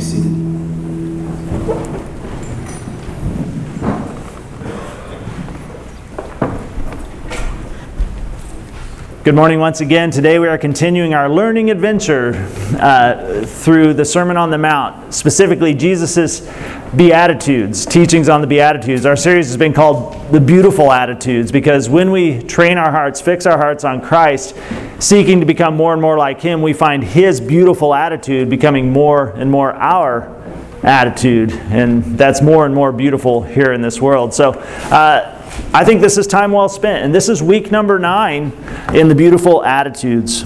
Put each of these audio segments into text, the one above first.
be seated. Good morning once again. Today we are continuing our learning adventure uh, through the Sermon on the Mount, specifically Jesus' Beatitudes, teachings on the Beatitudes. Our series has been called The Beautiful Attitudes because when we train our hearts, fix our hearts on Christ, seeking to become more and more like Him, we find His beautiful attitude becoming more and more our attitude. And that's more and more beautiful here in this world. So, uh, I think this is time well spent. And this is week number nine in the beautiful attitudes.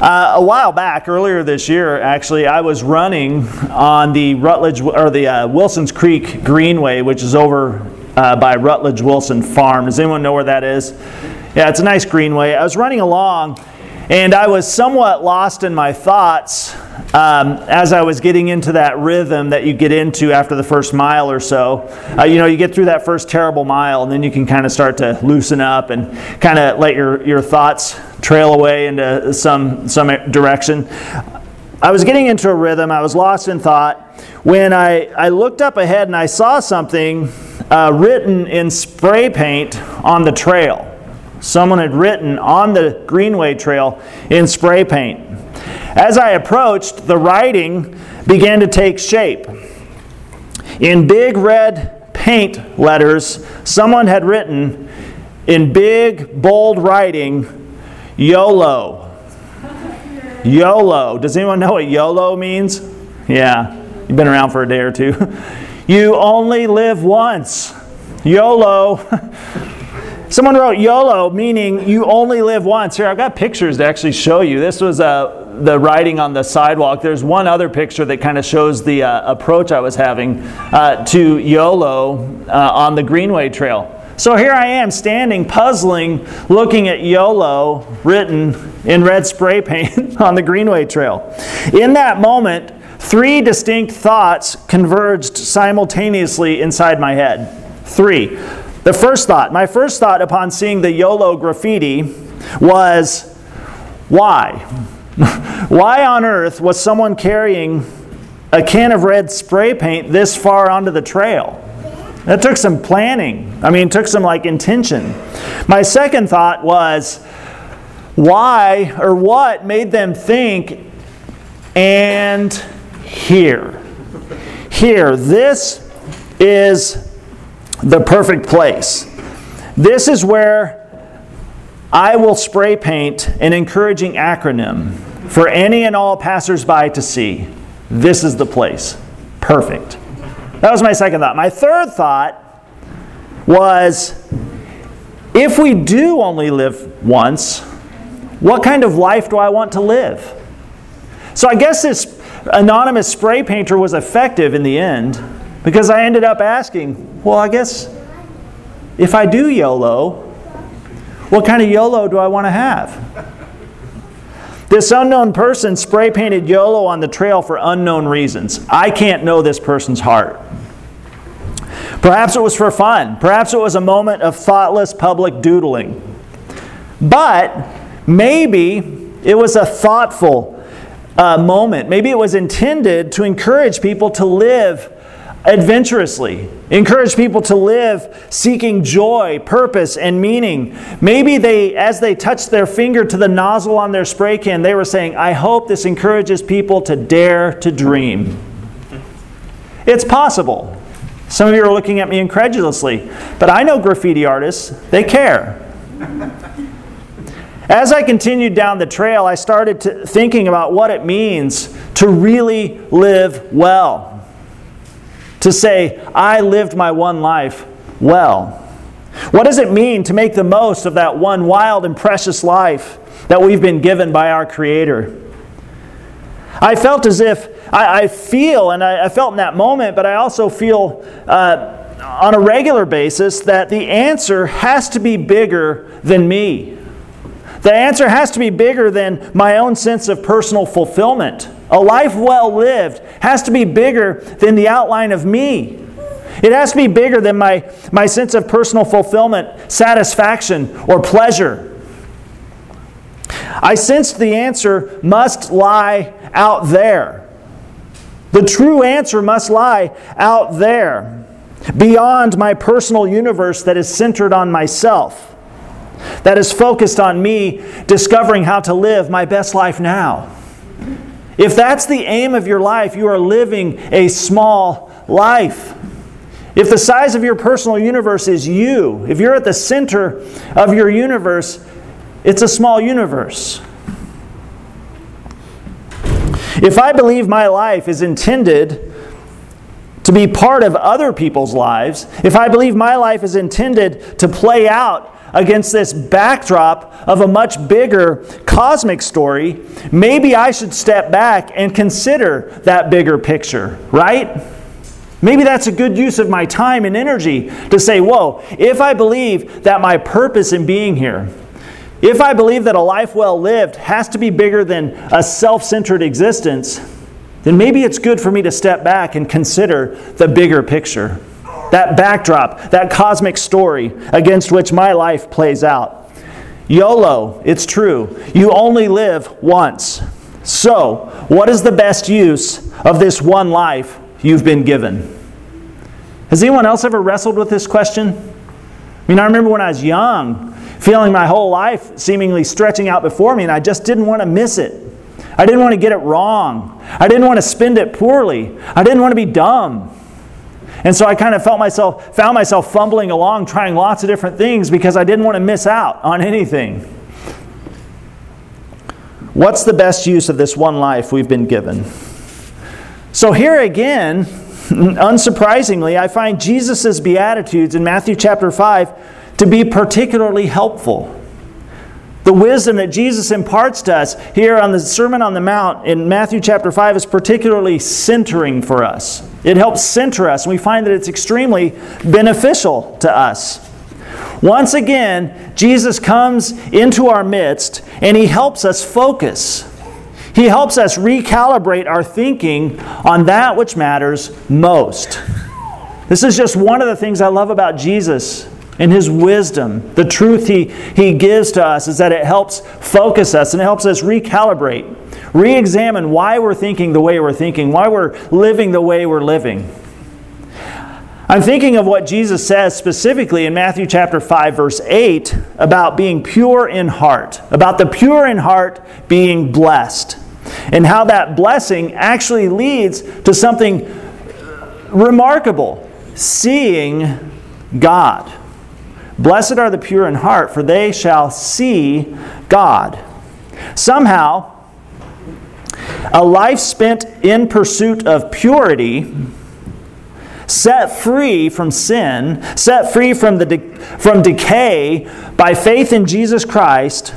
Uh, a while back, earlier this year, actually, I was running on the Rutledge or the uh, Wilson's Creek Greenway, which is over uh, by Rutledge Wilson Farm. Does anyone know where that is? Yeah, it's a nice greenway. I was running along, and I was somewhat lost in my thoughts um, as I was getting into that rhythm that you get into after the first mile or so. Uh, you know, you get through that first terrible mile, and then you can kind of start to loosen up and kind of let your, your thoughts trail away into some, some direction. I was getting into a rhythm, I was lost in thought when I, I looked up ahead and I saw something uh, written in spray paint on the trail. Someone had written on the Greenway Trail in spray paint. As I approached, the writing began to take shape. In big red paint letters, someone had written in big, bold writing, YOLO. YOLO. Does anyone know what YOLO means? Yeah, you've been around for a day or two. you only live once. YOLO. Someone wrote YOLO, meaning you only live once. Here, I've got pictures to actually show you. This was uh, the writing on the sidewalk. There's one other picture that kind of shows the uh, approach I was having uh, to YOLO uh, on the Greenway Trail. So here I am standing, puzzling, looking at YOLO written in red spray paint on the Greenway Trail. In that moment, three distinct thoughts converged simultaneously inside my head. Three. The first thought, my first thought upon seeing the YOLO graffiti was why? why on earth was someone carrying a can of red spray paint this far onto the trail? That took some planning. I mean, took some like intention. My second thought was why or what made them think and here. Here, this is the perfect place. This is where I will spray paint an encouraging acronym for any and all passersby to see. This is the place. Perfect. That was my second thought. My third thought was if we do only live once, what kind of life do I want to live? So I guess this anonymous spray painter was effective in the end because I ended up asking, well, I guess if I do YOLO, what kind of YOLO do I want to have? This unknown person spray painted YOLO on the trail for unknown reasons. I can't know this person's heart. Perhaps it was for fun. Perhaps it was a moment of thoughtless public doodling. But maybe it was a thoughtful uh, moment. Maybe it was intended to encourage people to live adventurously. Encourage people to live seeking joy, purpose, and meaning. Maybe they, as they touched their finger to the nozzle on their spray can, they were saying, I hope this encourages people to dare to dream. It's possible. Some of you are looking at me incredulously, but I know graffiti artists, they care. As I continued down the trail, I started thinking about what it means to really live well to say, I lived my one life well? What does it mean to make the most of that one wild and precious life that we've been given by our Creator? I felt as if, I, I feel, and I, I, felt in that moment, but I also feel uh, on a regular basis that the answer has to be bigger than me. The answer has to be bigger than my own sense of personal fulfillment. A life well lived has to be bigger than the outline of me. It has to be bigger than my, my sense of personal fulfillment, satisfaction, or pleasure. I sensed the answer must lie out there. The true answer must lie out there, beyond my personal universe that is centered on myself, that is focused on me discovering how to live my best life now. If that's the aim of your life, you are living a small life. If the size of your personal universe is you, if you're at the center of your universe, it's a small universe. If I believe my life is intended to be part of other people's lives, if I believe my life is intended to play out against this backdrop of a much bigger cosmic story, maybe I should step back and consider that bigger picture, right? Maybe that's a good use of my time and energy to say, whoa, if I believe that my purpose in being here, if I believe that a life well lived has to be bigger than a self centered existence, then maybe it's good for me to step back and consider the bigger picture that backdrop, that cosmic story against which my life plays out. YOLO, it's true. You only live once. So, what is the best use of this one life you've been given? Has anyone else ever wrestled with this question? I mean, I remember when I was young, feeling my whole life seemingly stretching out before me, and I just didn't want to miss it. I didn't want to get it wrong. I didn't want to spend it poorly. I didn't want to be dumb. And so I kind of felt myself, found myself fumbling along, trying lots of different things because I didn't want to miss out on anything. What's the best use of this one life we've been given? So here again, unsurprisingly, I find Jesus' Beatitudes in Matthew chapter 5 to be particularly helpful. The wisdom that Jesus imparts to us here on the Sermon on the Mount in Matthew chapter 5 is particularly centering for us. It helps center us, and we find that it's extremely beneficial to us. Once again, Jesus comes into our midst and he helps us focus. He helps us recalibrate our thinking on that which matters most. This is just one of the things I love about Jesus and his wisdom, the truth he, he gives to us is that it helps focus us and it helps us recalibrate, re examine why we're thinking the way we're thinking, why we're living the way we're living. I'm thinking of what Jesus says specifically in Matthew chapter 5 verse 8 about being pure in heart, about the pure in heart being blessed, and how that blessing actually leads to something remarkable, seeing God. Blessed are the pure in heart, for they shall see God. Somehow, a life spent in pursuit of purity, set free from sin, set free from, the de- from decay by faith in Jesus Christ,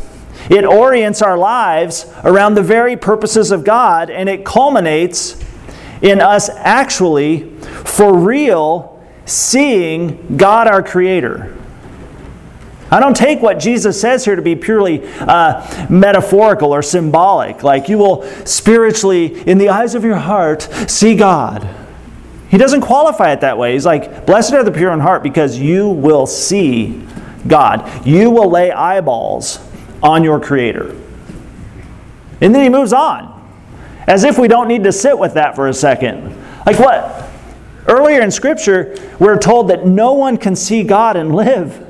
it orients our lives around the very purposes of God, and it culminates in us actually, for real, seeing God our Creator. I don't take what Jesus says here to be purely uh, metaphorical or symbolic, like you will spiritually, in the eyes of your heart, see God. He doesn't qualify it that way. He's like, Blessed are the pure in heart because you will see God. You will lay eyeballs on your Creator. And then he moves on, as if we don't need to sit with that for a second. Like what? Earlier in Scripture, we're told that no one can see God and live.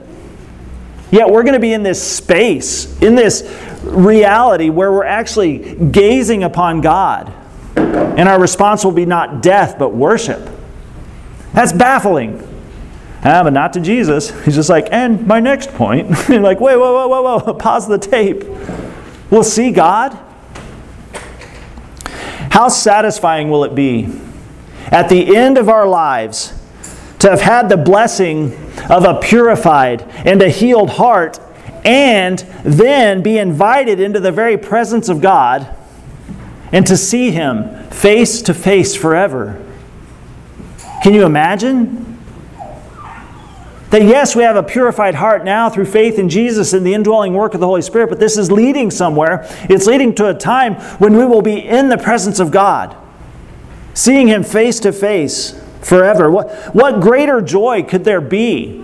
Yet we're going to be in this space, in this reality where we're actually gazing upon God. And our response will be not death, but worship. That's baffling. Ah, but not to Jesus. He's just like, and my next point. You're like, wait, whoa, whoa, whoa, whoa, pause the tape. We'll see God. How satisfying will it be at the end of our lives to have had the blessing of a purified and a healed heart, and then be invited into the very presence of God and to see Him face to face forever. Can you imagine? That yes, we have a purified heart now through faith in Jesus and the indwelling work of the Holy Spirit, but this is leading somewhere. It's leading to a time when we will be in the presence of God, seeing Him face to face forever. What, what greater joy could there be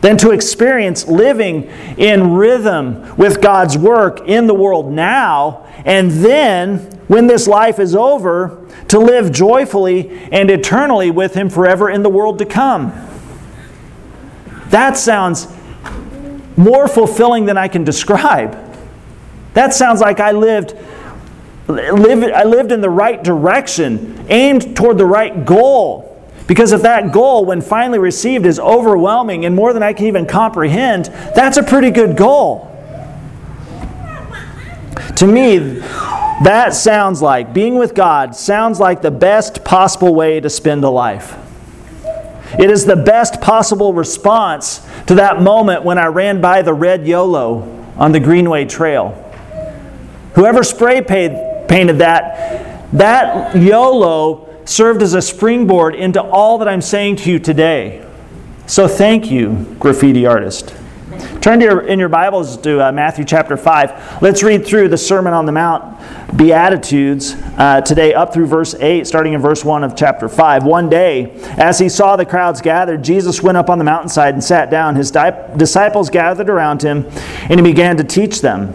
than to experience living in rhythm with God's work in the world now, and then, when this life is over, to live joyfully and eternally with Him forever in the world to come. That sounds more fulfilling than I can describe. That sounds like I lived, lived, I lived in the right direction, aimed toward the right goal. Because if that goal, when finally received, is overwhelming and more than I can even comprehend, that's a pretty good goal. To me, that sounds like, being with God sounds like the best possible way to spend a life. It is the best possible response to that moment when I ran by the red YOLO on the Greenway Trail. Whoever spray painted that, that YOLO served as a springboard into all that I'm saying to you today. So thank you, graffiti artist. Turn to your, in your Bibles to uh, Matthew chapter 5. Let's read through the Sermon on the Mount Beatitudes uh, today, up through verse 8, starting in verse 1 of chapter 5. One day, as he saw the crowds gathered, Jesus went up on the mountainside and sat down. His di- disciples gathered around him, and he began to teach them.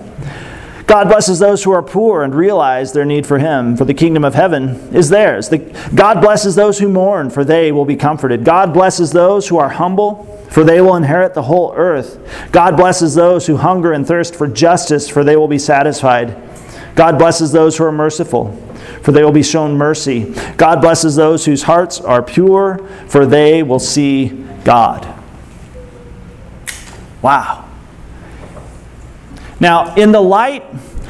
God blesses those who are poor and realize their need for Him, for the kingdom of heaven is theirs. The, God blesses those who mourn, for they will be comforted. God blesses those who are humble, for they will inherit the whole earth. God blesses those who hunger and thirst for justice, for they will be satisfied. God blesses those who are merciful, for they will be shown mercy. God blesses those whose hearts are pure, for they will see God. Wow. Now, in the light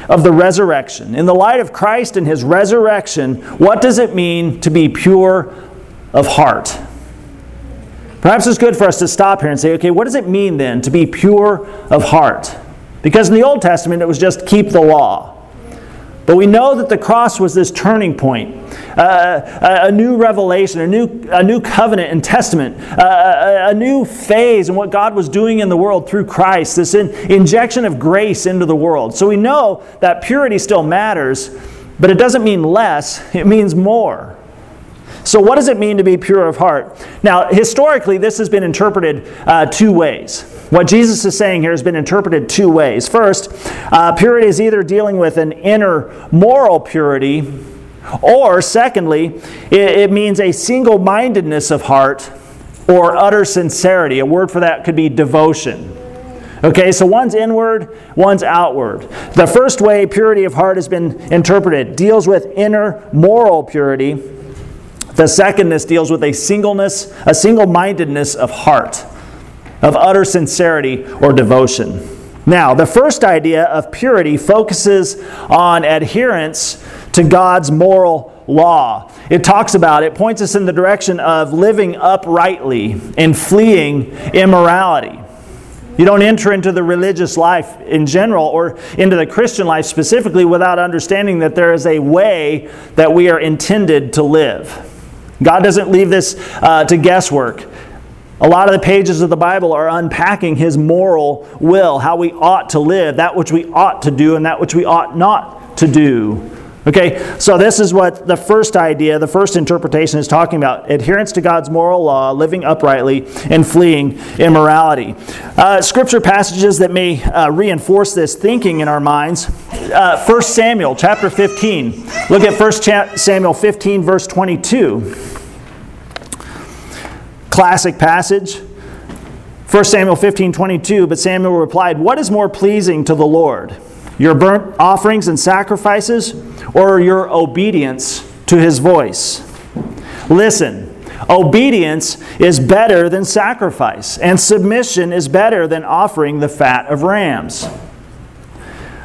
of the resurrection, in the light of Christ and his resurrection, what does it mean to be pure of heart? Perhaps it's good for us to stop here and say, okay, what does it mean then to be pure of heart? Because in the Old Testament, it was just keep the law. But we know that the cross was this turning point, uh, a, new revelation, a new, a new covenant and testament, uh, a, a, new phase in what God was doing in the world through Christ, this in, injection of grace into the world. So we know that purity still matters, but it doesn't mean less, it means more. So, what does it mean to be pure of heart? Now, historically, this has been interpreted uh, two ways. What Jesus is saying here has been interpreted two ways. First, uh, purity is either dealing with an inner moral purity, or secondly, it, it means a single mindedness of heart or utter sincerity. A word for that could be devotion. Okay, so one's inward, one's outward. The first way purity of heart has been interpreted deals with inner moral purity the secondness deals with a singleness, a single mindedness of heart, of utter sincerity or devotion. Now, the first idea of purity focuses on adherence to God's moral law. It talks about, it points us in the direction of living uprightly and fleeing immorality. You don't enter into the religious life in general or into the Christian life specifically without understanding that there is a way that we are intended to live. God doesn't leave this uh, to guesswork. A lot of the pages of the Bible are unpacking His moral will, how we ought to live, that which we ought to do, and that which we ought not to do. Okay, so this is what the first idea, the first interpretation is talking about adherence to God's moral law, living uprightly, and fleeing immorality. Uh, scripture passages that may uh, reinforce this thinking in our minds. Uh, 1 Samuel chapter 15. Look at 1 Samuel 15, verse 22. Classic passage. 1 Samuel 15, 22. But Samuel replied, What is more pleasing to the Lord? Your burnt offerings and sacrifices, or your obedience to his voice? Listen. Obedience is better than sacrifice, and submission is better than offering the fat of rams.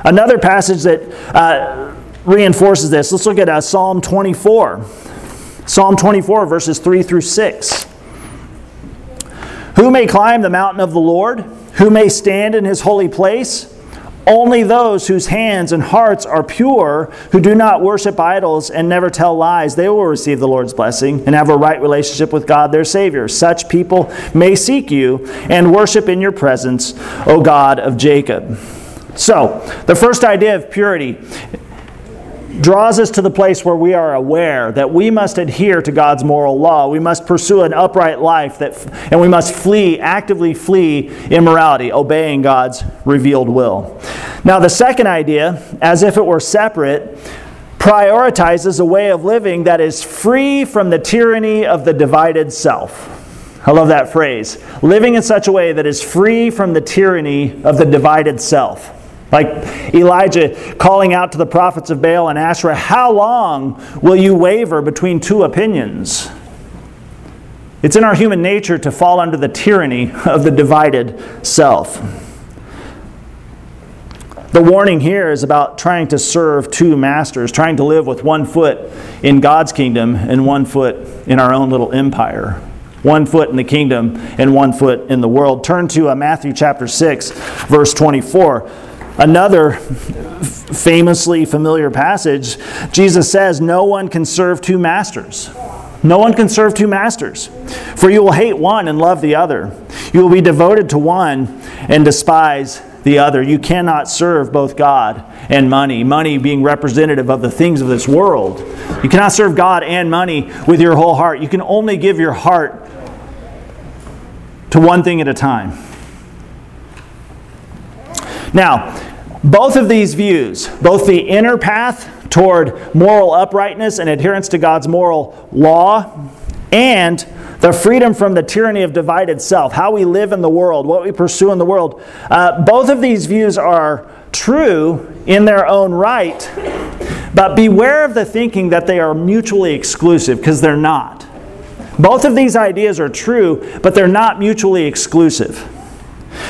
Another passage that uh, reinforces this, let's look at uh, Psalm 24. Psalm 24, verses 3 through 6. Who may climb the mountain of the Lord? Who may stand in his holy place? Only those whose hands and hearts are pure, who do not worship idols and never tell lies, they will receive the Lord's blessing and have a right relationship with God their Savior. Such people may seek you and worship in your presence, O God of Jacob. So, the first idea of purity draws us to the place where we are aware that we must adhere to God's moral law. We must pursue an upright life that, and we must flee, actively flee immorality, obeying God's revealed will. Now, the second idea, as if it were separate, prioritizes a way of living that is free from the tyranny of the divided self. I love that phrase. Living in such a way that is free from the tyranny of the divided self. Like Elijah calling out to the prophets of Baal and Asherah, How long will you waver between two opinions? It's in our human nature to fall under the tyranny of the divided self. The warning here is about trying to serve two masters, trying to live with one foot in God's kingdom and one foot in our own little empire. One foot in the kingdom and one foot in the world. Turn to uh, Matthew chapter 6, verse 24. Another famously familiar passage, Jesus says, No one can serve two masters. No one can serve two masters. For you will hate one and love the other. You will be devoted to one and despise the other. You cannot serve both God and money, money being representative of the things of this world. You cannot serve God and money with your whole heart. You can only give your heart to one thing at a time. Now, both of these views, both the inner path toward moral uprightness and adherence to God's moral law, and the freedom from the tyranny of divided self, how we live in the world, what we pursue in the world, uh, both of these views are true in their own right, but beware of the thinking that they are mutually exclusive, because they're not. Both of these ideas are true, but they're not mutually exclusive.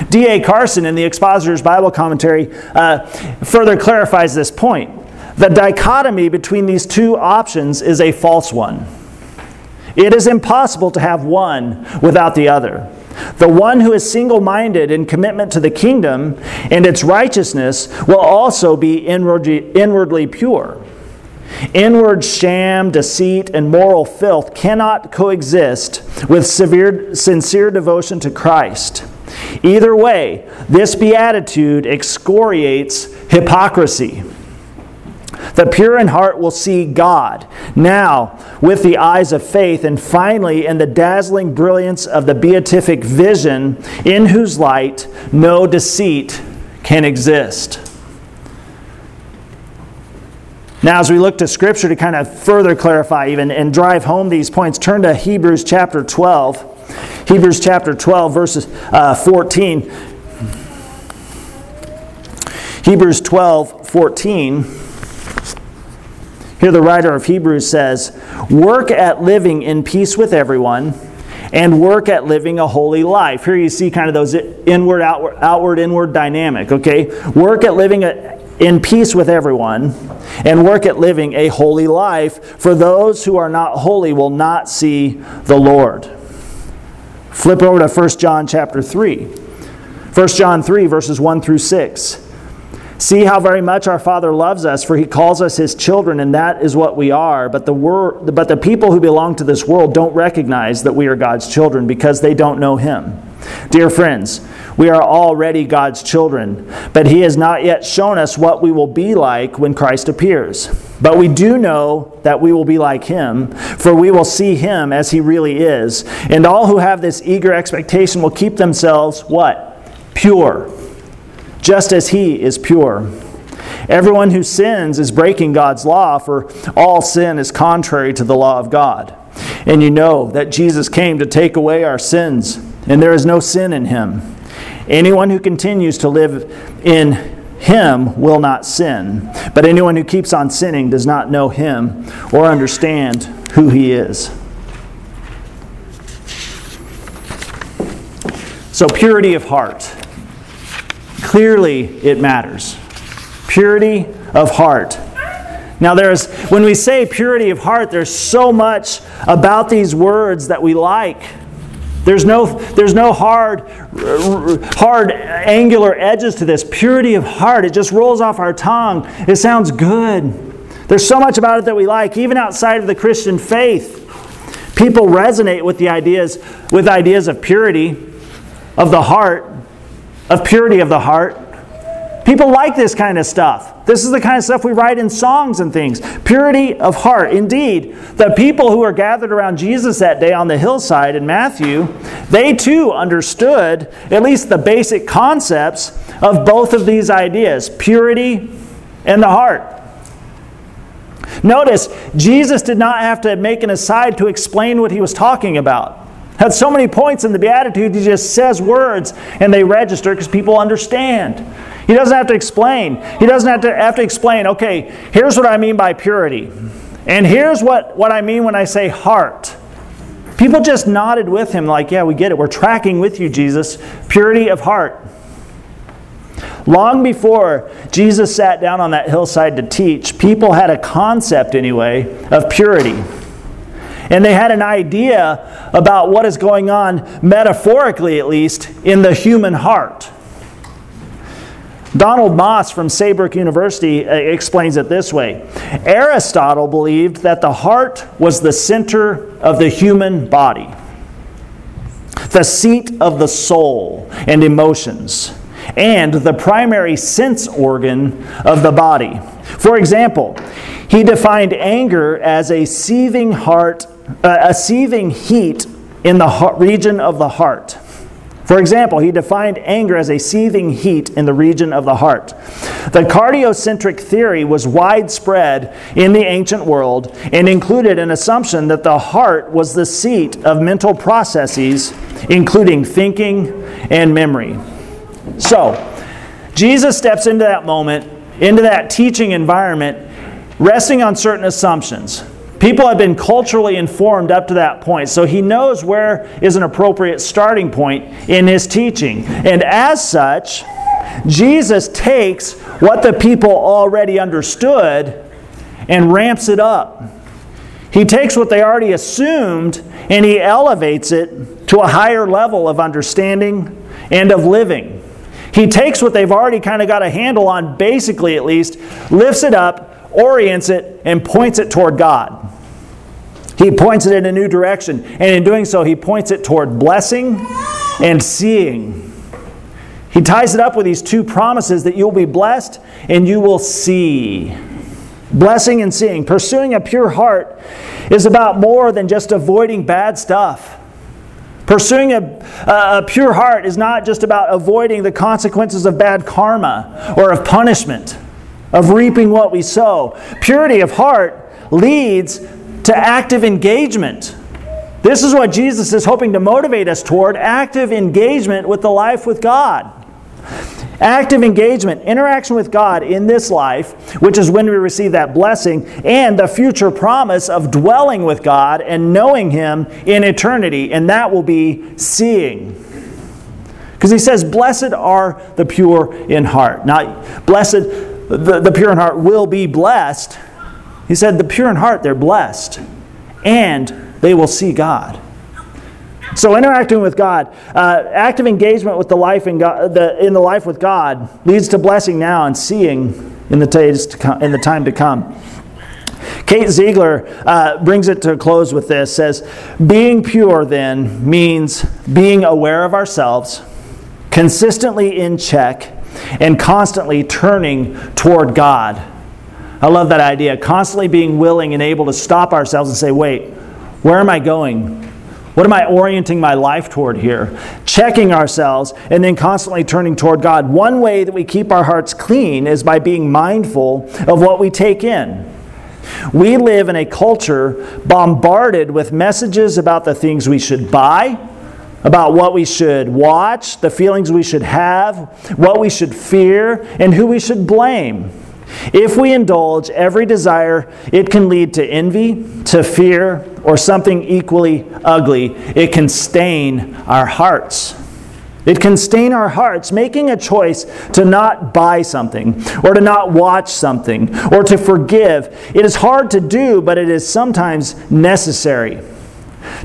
D.A. Carson in the Expositor's Bible Commentary uh, further clarifies this point. The dichotomy between these two options is a false one. It is impossible to have one without the other. The one who is single minded in commitment to the kingdom and its righteousness will also be inwardly, inwardly pure. Inward sham, deceit, and moral filth cannot coexist with severe, sincere devotion to Christ. Either way, this beatitude excoriates hypocrisy. The pure in heart will see God, now with the eyes of faith, and finally in the dazzling brilliance of the beatific vision, in whose light no deceit can exist. Now, as we look to Scripture to kind of further clarify even and drive home these points, turn to Hebrews chapter 12. Hebrews chapter 12, verses uh, 14. Hebrews 12, 14. Here, the writer of Hebrews says, Work at living in peace with everyone and work at living a holy life. Here you see kind of those inward, outward, outward inward dynamic, okay? Work at living a, in peace with everyone and work at living a holy life, for those who are not holy will not see the Lord. Flip over to 1 John chapter 3. 1 John 3, verses 1 through 6. See how very much our Father loves us, for he calls us his children, and that is what we are. But the, wor- but the people who belong to this world don't recognize that we are God's children because they don't know him. Dear friends, we are already God's children, but he has not yet shown us what we will be like when Christ appears. But we do know that we will be like him, for we will see him as he really is. And all who have this eager expectation will keep themselves what? Pure just as he is pure. Everyone who sins is breaking God's law, for all sin is contrary to the law of God. And you know that Jesus came to take away our sins, and there is no sin in him. Anyone who continues to live in him will not sin, but anyone who keeps on sinning does not know him or understand who he is. So, purity of heart. Clearly, it matters. Purity of heart. Now, there's, when we say purity of heart, there's so much about these words that we like. There's no, there's no hard, hard, angular edges to this. Purity of heart, it just rolls off our tongue. It sounds good. There's so much about it that we like, even outside of the Christian faith. People resonate with the ideas, with ideas of purity of the heart of purity of the heart. People like this kind of stuff. This is the kind of stuff we write in songs and things. Purity of heart. Indeed, the people who were gathered around Jesus that day on the hillside in Matthew, they too understood at least the basic concepts of both of these ideas purity and the heart. Notice, Jesus did not have to make an aside to explain what he was talking about. Had so many points in the Beatitude, he just says words and they register because people understand. He doesn't have to explain. He doesn't have to have to explain, okay, here's what I mean by purity. And here's what, what I mean when I say heart. People just nodded with him, like, yeah, we get it. We're tracking with you, Jesus. Purity of heart. Long before Jesus sat down on that hillside to teach, people had a concept, anyway, of purity. And they had an idea about what is going on, metaphorically at least, in the human heart. Donald Moss from Saybrook University uh, explains it this way Aristotle believed that the heart was the center of the human body, the seat of the soul and emotions, and the primary sense organ of the body. For example, he defined anger as a seething heart uh, a seething heat in the region of the heart. For example, he defined anger as a seething heat in the region of the heart. The cardiocentric theory was widespread in the ancient world and included an assumption that the heart was the seat of mental processes, including thinking and memory. So, Jesus steps into that moment, into that teaching environment, resting on certain assumptions. People have been culturally informed up to that point, so he knows where is an appropriate starting point in his teaching. And as such, Jesus takes what the people already understood and ramps it up. He takes what they already assumed and he elevates it to a higher level of understanding and of living. He takes what they've already kind of got a handle on, basically at least, lifts it up, orients it, and points it toward God. He points it in a new direction, and in doing so, he points it toward blessing and seeing. He ties it up with these two promises that you'll be blessed and you will see. Blessing and seeing. Pursuing a pure heart is about more than just avoiding bad stuff. Pursuing a, a, pure heart is not just about avoiding the consequences of bad karma or of punishment, of reaping what we sow. Purity of heart leads to active engagement. This is what Jesus is hoping to motivate us toward active engagement with the life with God. Active engagement, interaction with God in this life, which is when we receive that blessing, and the future promise of dwelling with God and knowing Him in eternity, and that will be seeing. Because He says, Blessed are the pure in heart. Not blessed, the, the pure in heart will be blessed. He said, The pure in heart, they're blessed, and they will see God. So, interacting with God, uh, active engagement with the life in, God, the, in the life with God leads to blessing now and seeing in the, in the time to come. Kate Ziegler uh, brings it to a close with this says, Being pure then means being aware of ourselves, consistently in check, and constantly turning toward God I love that idea. Constantly being willing and able to stop ourselves and say, wait, where am I going? What am I orienting my life toward here? Checking ourselves and then constantly turning toward God. One way that we keep our hearts clean is by being mindful of what we take in. We live in a culture bombarded with messages about the things we should buy, about what we should watch, the feelings we should have, what we should fear, and who we should blame. If we indulge every desire, it can lead to envy, to fear, or something equally ugly. It can stain our hearts. It can stain our hearts, making a choice to not buy something, or to not watch something, or to forgive. It is hard to do, but it is sometimes necessary.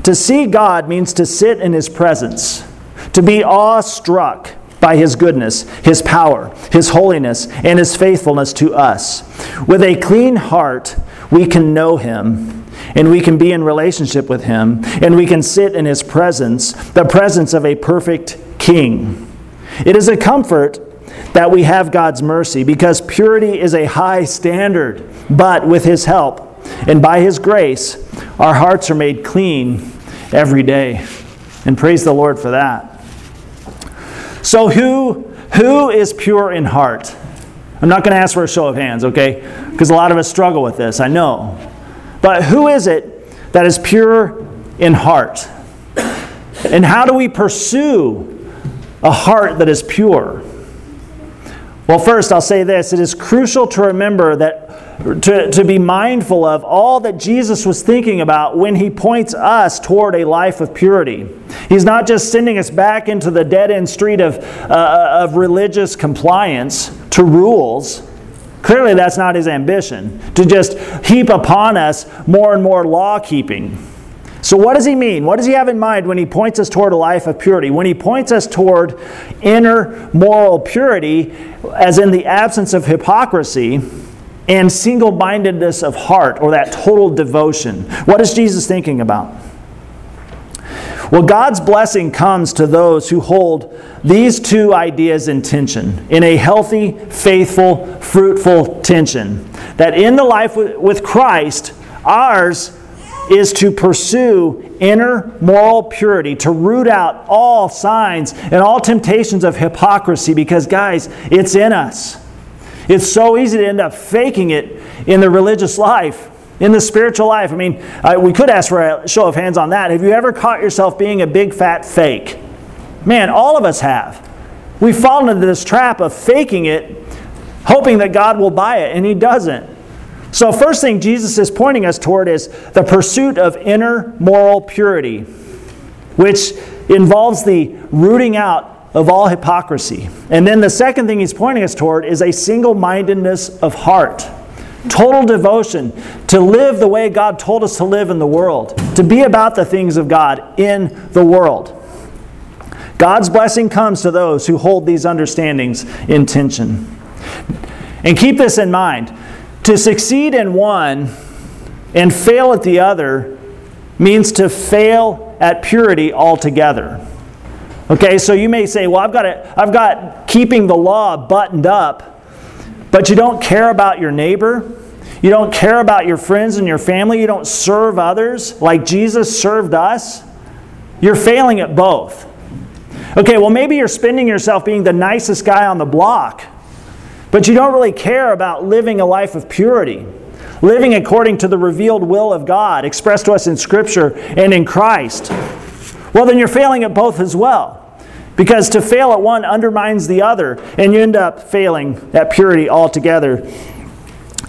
To see God means to sit in His presence, to be awestruck by His goodness, His power, His holiness, and His faithfulness to us. With a clean heart, we can know Him and we can be in relationship with Him and we can sit in His presence, the presence of a perfect King. It is a comfort that we have God's mercy because purity is a high standard. But with His help and by His grace, our hearts are made clean every day. And praise the Lord for that. So, who, who is pure in heart? I'm not going to ask for a show of hands, okay? Because a lot of us struggle with this, I know. But who is it that is pure in heart? And how do we pursue a heart that is pure? Well, first, I'll say this it is crucial to remember that to, to be mindful of all that Jesus was thinking about when he points us toward a life of purity. He's not just sending us back into the dead end street of, uh, of religious compliance to rules. Clearly, that's not his ambition, to just heap upon us more and more law keeping. So, what does he mean? What does he have in mind when he points us toward a life of purity? When he points us toward inner moral purity, as in the absence of hypocrisy and single mindedness of heart, or that total devotion, what is Jesus thinking about? Well, God's blessing comes to those who hold these two ideas in tension, in a healthy, faithful, fruitful tension. That in the life with Christ, ours is to pursue inner moral purity, to root out all signs and all temptations of hypocrisy, because, guys, it's in us. It's so easy to end up faking it in the religious life, in the spiritual life. I mean, uh, we could ask for a show of hands on that. Have you ever caught yourself being a big fat fake? Man, all of us have. We've fallen into this trap of faking it, hoping that God will buy it, and He doesn't. So, first thing Jesus is pointing us toward is the pursuit of inner moral purity, which involves the rooting out of all hypocrisy. And then the second thing he's pointing us toward is a single mindedness of heart. Total devotion to live the way God told us to live in the world, to be about the things of God in the world. God's blessing comes to those who hold these understandings in tension. And keep this in mind to succeed in one and fail at the other means to fail at purity altogether. Okay, so you may say, well, I've got, a, I've got keeping the law buttoned up, but you don't care about your neighbor. You don't care about your friends and your family. You don't serve others like Jesus served us. You're failing at both. Okay, well, maybe you're spending yourself being the nicest guy on the block. But you don't really care about living a life of purity, living according to the revealed will of God expressed to us in Scripture and in Christ. Well, then you're failing at both as well. Because to fail at one undermines the other, and you end up failing at purity altogether.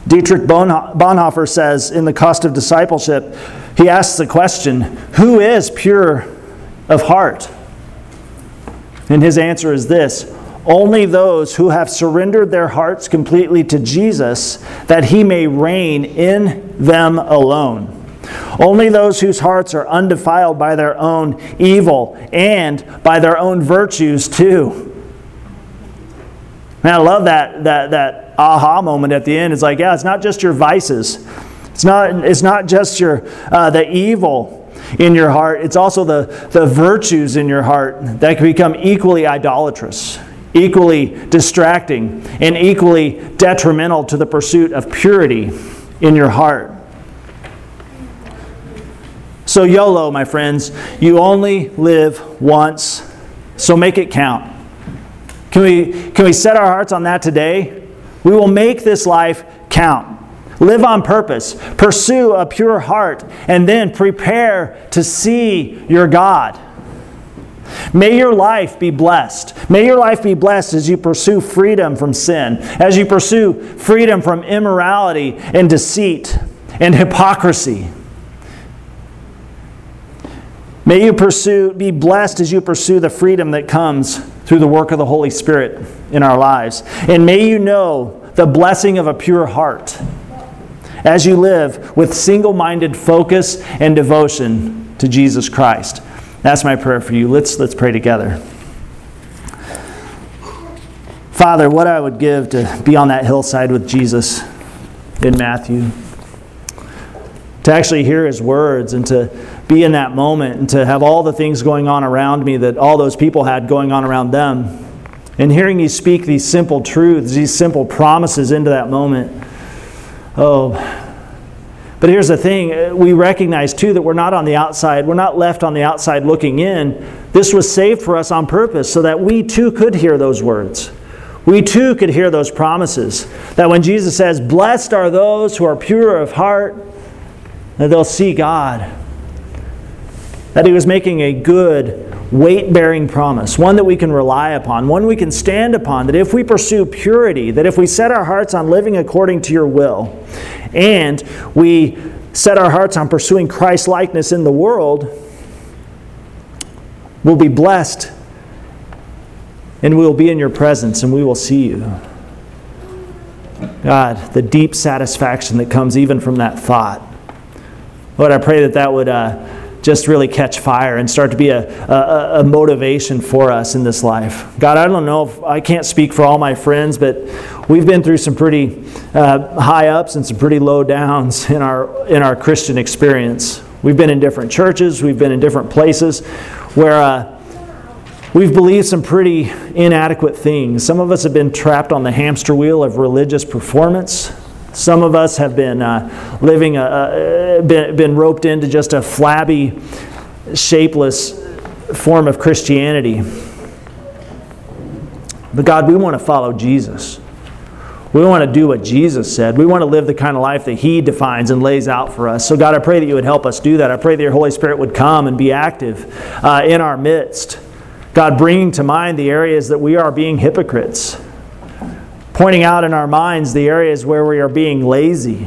Dietrich Bonhoeffer says in The Cost of Discipleship, he asks the question, Who is pure of heart? And his answer is this only those who have surrendered their hearts completely to Jesus, that he may reign in them alone. Only those whose hearts are undefiled by their own evil and by their own virtues, too. Man, I love that, that, that aha moment at the end. It's like, yeah, it's not just your vices, it's not, it's not just your, uh, the evil in your heart, it's also the, the virtues in your heart that can become equally idolatrous equally distracting and equally detrimental to the pursuit of purity in your heart. So, YOLO, my friends, you only live once, so make it count. Can we, can we set our hearts on that today? We will make this life count. Live on purpose, pursue a pure heart, and then prepare to see your God. May your life be blessed. May your life be blessed as you pursue freedom from sin, as you pursue freedom from immorality and deceit and hypocrisy. May you pursue, be blessed as you pursue the freedom that comes through the work of the Holy Spirit in our lives. And may you know the blessing of a pure heart as you live with single minded focus and devotion to Jesus Christ. That's my prayer for you. Let's, let's pray together. Father, what I would give to be on that hillside with Jesus in Matthew, to actually hear his words and to be in that moment and to have all the things going on around me that all those people had going on around them. And hearing you speak these simple truths, these simple promises into that moment. Oh, but here's the thing uh, we recognize too that we're not on the outside, we're not left on the outside looking in. This was saved for us on purpose so that we too could hear those words. We too could hear those promises. That when Jesus says, Blessed are those who are pure of heart, that they'll see God. That he was making a good, weight bearing promise, one that we can rely upon, one we can stand upon, that if we pursue purity, that if we set our hearts on living according to your will, and we set our hearts on pursuing Christ likeness in the world, we'll be blessed and we will be in your presence and we will see you. God, the deep satisfaction that comes even from that thought. Lord, I pray that that would. Uh, just really catch fire and start to be a, a, a, motivation for us in this life. God, I don't know if I can't speak for all my friends, but we've been through some pretty uh, high ups and some pretty low downs in our, in our Christian experience. We've been in different churches, we've been in different places where uh, we've believed some pretty inadequate things. Some of us have been trapped on the hamster wheel of religious performance. Some of us have been uh, living, a, a, been, been roped into just a flabby, shapeless form of Christianity. But God, we want to follow Jesus. We want to do what Jesus said. We want to live the kind of life that He defines and lays out for us. So, God, I pray that you would help us do that. I pray that your Holy Spirit would come and be active uh, in our midst. God, bringing to mind the areas that we are being hypocrites pointing out in our minds the areas where we are being lazy.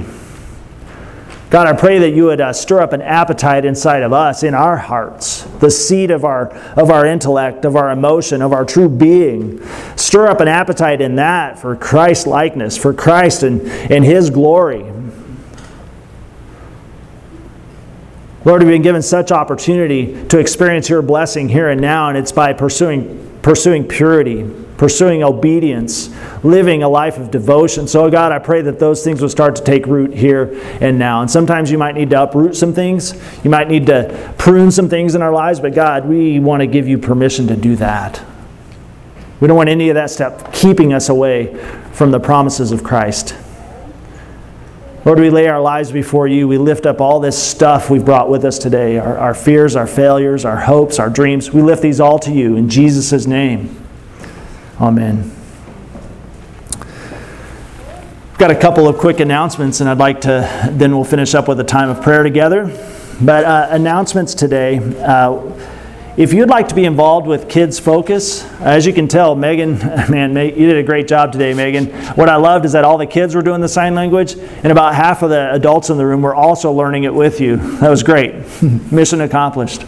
God, I pray that you would uh, stir up an appetite inside of us, in our hearts, the seed of our, of our intellect, of our emotion, of our true being. Stir up an appetite in that for Christ likeness, for Christ and, and His glory. Lord, we've been given such opportunity to experience your blessing here and now, and it's by pursuing, pursuing purity pursuing obedience, living a life of devotion. So, oh God, I pray that those things will start to take root here and now. And sometimes you might need to uproot some things, you might need to prune some things in our lives, but God, we want to give you permission to do that. We don't want any of that stuff keeping us away from the promises of Christ. Lord, we lay our lives before you. We lift up all this stuff we've brought with us today our, our fears, our failures, our hopes, our dreams. We lift these all to you in Jesus' name. Amen. I've got a couple of quick announcements, and I'd like to, then we'll finish up with a time of prayer together. But uh, announcements today. Uh, if you'd like to be involved with Kids Focus, as you can tell, Megan, man, you did a great job today, Megan. What I loved is that all the kids were doing the sign language, and about half of the adults in the room were also learning it with you. That was great. Mission accomplished.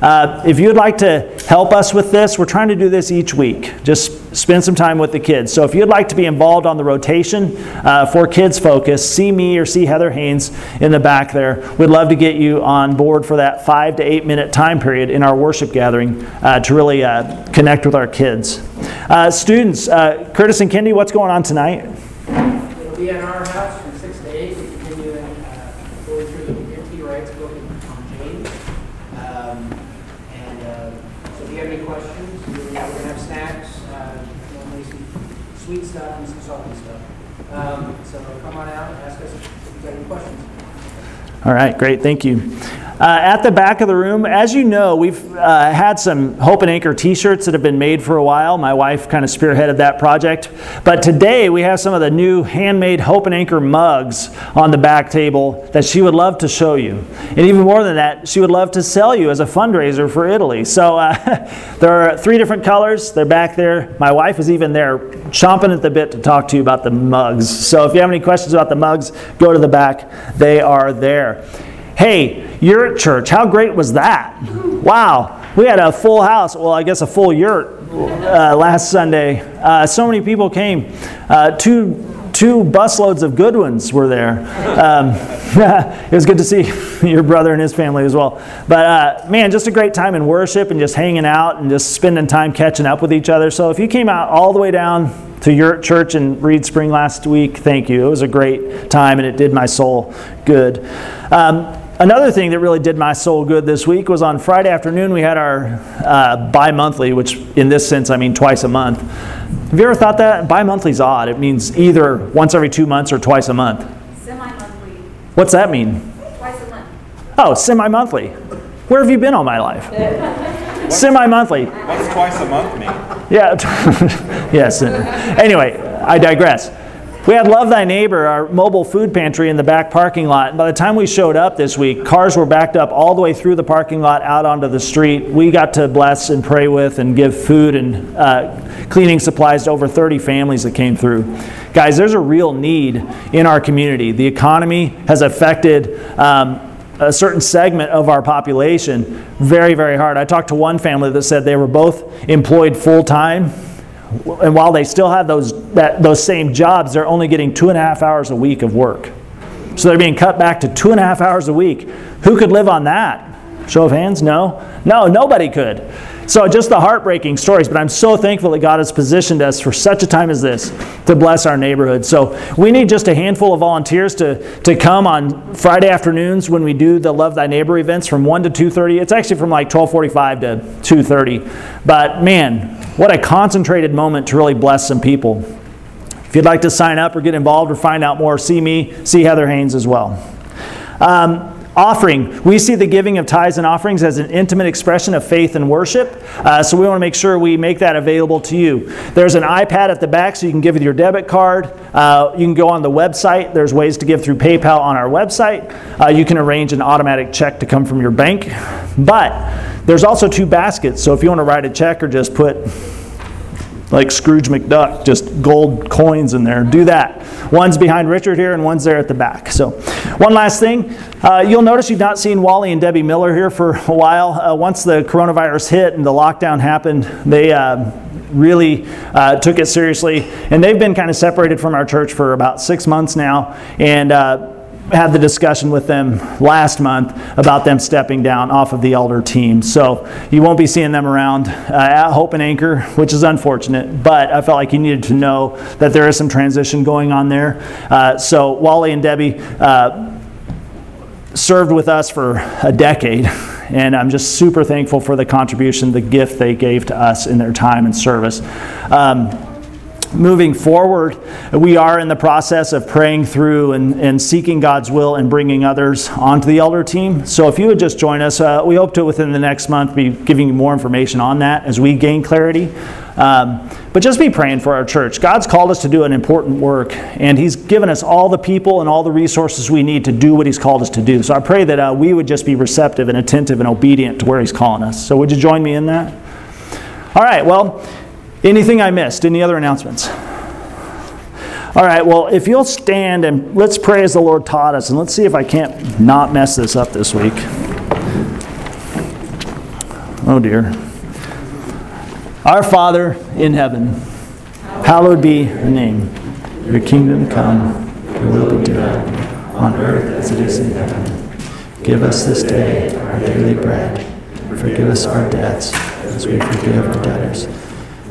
Uh, if you'd like to help us with this, we're trying to do this each week. Just spend some time with the kids. So if you'd like to be involved on the rotation uh, for Kids Focus, see me or see Heather Haynes in the back there. We'd love to get you on board for that five to eight minute time period in our worship gathering uh, to really uh, connect with our kids. Uh, students, uh, Curtis and Kendi, what's going on tonight? All right, great, thank you. Uh, at the back of the room, as you know, we've uh, had some Hope and Anchor t shirts that have been made for a while. My wife kind of spearheaded that project. But today we have some of the new handmade Hope and Anchor mugs on the back table that she would love to show you. And even more than that, she would love to sell you as a fundraiser for Italy. So uh, there are three different colors. They're back there. My wife is even there chomping at the bit to talk to you about the mugs. So if you have any questions about the mugs, go to the back. They are there. Hey, you're at church. How great was that? Wow. We had a full house. Well, I guess a full yurt uh, last Sunday. Uh, so many people came. Uh, two two busloads of good ones were there. Um, it was good to see your brother and his family as well. But uh, man, just a great time in worship and just hanging out and just spending time catching up with each other. So if you came out all the way down to your church in Reeds Spring last week, thank you. It was a great time and it did my soul good. Um, another thing that really did my soul good this week was on Friday afternoon we had our uh, bi monthly, which in this sense I mean twice a month. Have you ever thought that? Bi monthly is odd. It means either once every two months or twice a month. Semi-monthly, What's that mean? twice a month. Oh, semi monthly. Where have you been all my life? Semi monthly. What's twice a month mean? Yeah. yes. Anyway, I digress. We had Love Thy Neighbor, our mobile food pantry in the back parking lot. And by the time we showed up this week, cars were backed up all the way through the parking lot out onto the street. We got to bless and pray with and give food and uh, cleaning supplies to over 30 families that came through. Guys, there's a real need in our community. The economy has affected. Um, a certain segment of our population very, very hard. I talked to one family that said they were both employed full time, and while they still have those, that, those same jobs, they're only getting two and a half hours a week of work. So they're being cut back to two and a half hours a week. Who could live on that? Show of hands? No. No, nobody could. So just the heartbreaking stories, but I'm so thankful that God has positioned us for such a time as this to bless our neighborhood. So we need just a handful of volunteers to, to come on Friday afternoons when we do the Love Thy Neighbor events from 1 to 2.30. It's actually from like 1245 to 2.30. But man, what a concentrated moment to really bless some people. If you'd like to sign up or get involved or find out more, see me, see Heather Haynes as well. Um, offering. We see the giving of tithes and offerings as an intimate expression of faith and worship. Uh, so we want to make sure we make that available to you. There's an iPad at the back so you can give with your debit card. Uh, you can go on the website. There's ways to give through PayPal on our website. Uh, you can arrange an automatic check to come from your bank. But there's also two baskets. So if you want to write a check or just put like Scrooge McDuck, just gold coins in there. Do that. One's behind Richard here, and one's there at the back. So, one last thing. Uh, you'll notice you've not seen Wally and Debbie Miller here for a while. Uh, once the coronavirus hit and the lockdown happened, they uh, really uh, took it seriously, and they've been kind of separated from our church for about six months now. And uh, had the discussion with them last month about them stepping down off of the elder team. So you won't be seeing them around uh, at Hope and Anchor, which is unfortunate, but I felt like you needed to know that there is some transition going on there. Uh, so Wally and Debbie uh, served with us for a decade. And I'm just super thankful for the contribution, the gift they gave to us in their time and service. Um, moving forward, we are in the process of praying through and, and seeking God's will and bringing others onto the elder team. So if you would just join us, uh, we hope to within the next month be giving you more information on that as we gain clarity. Um, but just be praying for our church. God's called us to do an important work, and He's given us all the people and all the resources we need to do what He's called us to do. So I pray that uh, we would just be receptive and attentive and obedient to where He's calling us. So would you join me in that? All right, well, Anything I missed? Any other announcements? All right, well, if you'll stand and let's pray as the Lord taught us, and let's see if I can't not mess this up this week. Oh dear. Our Father in heaven, hallowed be your name. Your kingdom come, your will be done, on earth as it is in heaven. Give us this day our daily bread. Forgive us our debts as we forgive our debtors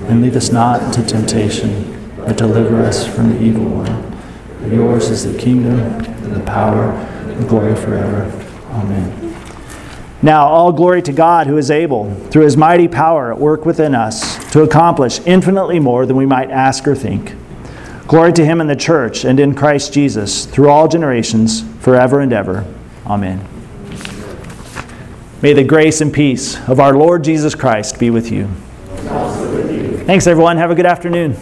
and lead us not into temptation, but deliver us from the evil one. For yours is the kingdom, and the power, and the glory forever. Amen. Now, all glory to God who is able, through his mighty power at work within us, to accomplish infinitely more than we might ask or think. Glory to him in the church and in Christ Jesus, through all generations, forever and ever. Amen. May the grace and peace of our Lord Jesus Christ be with you. Thanks, everyone. Have a good afternoon.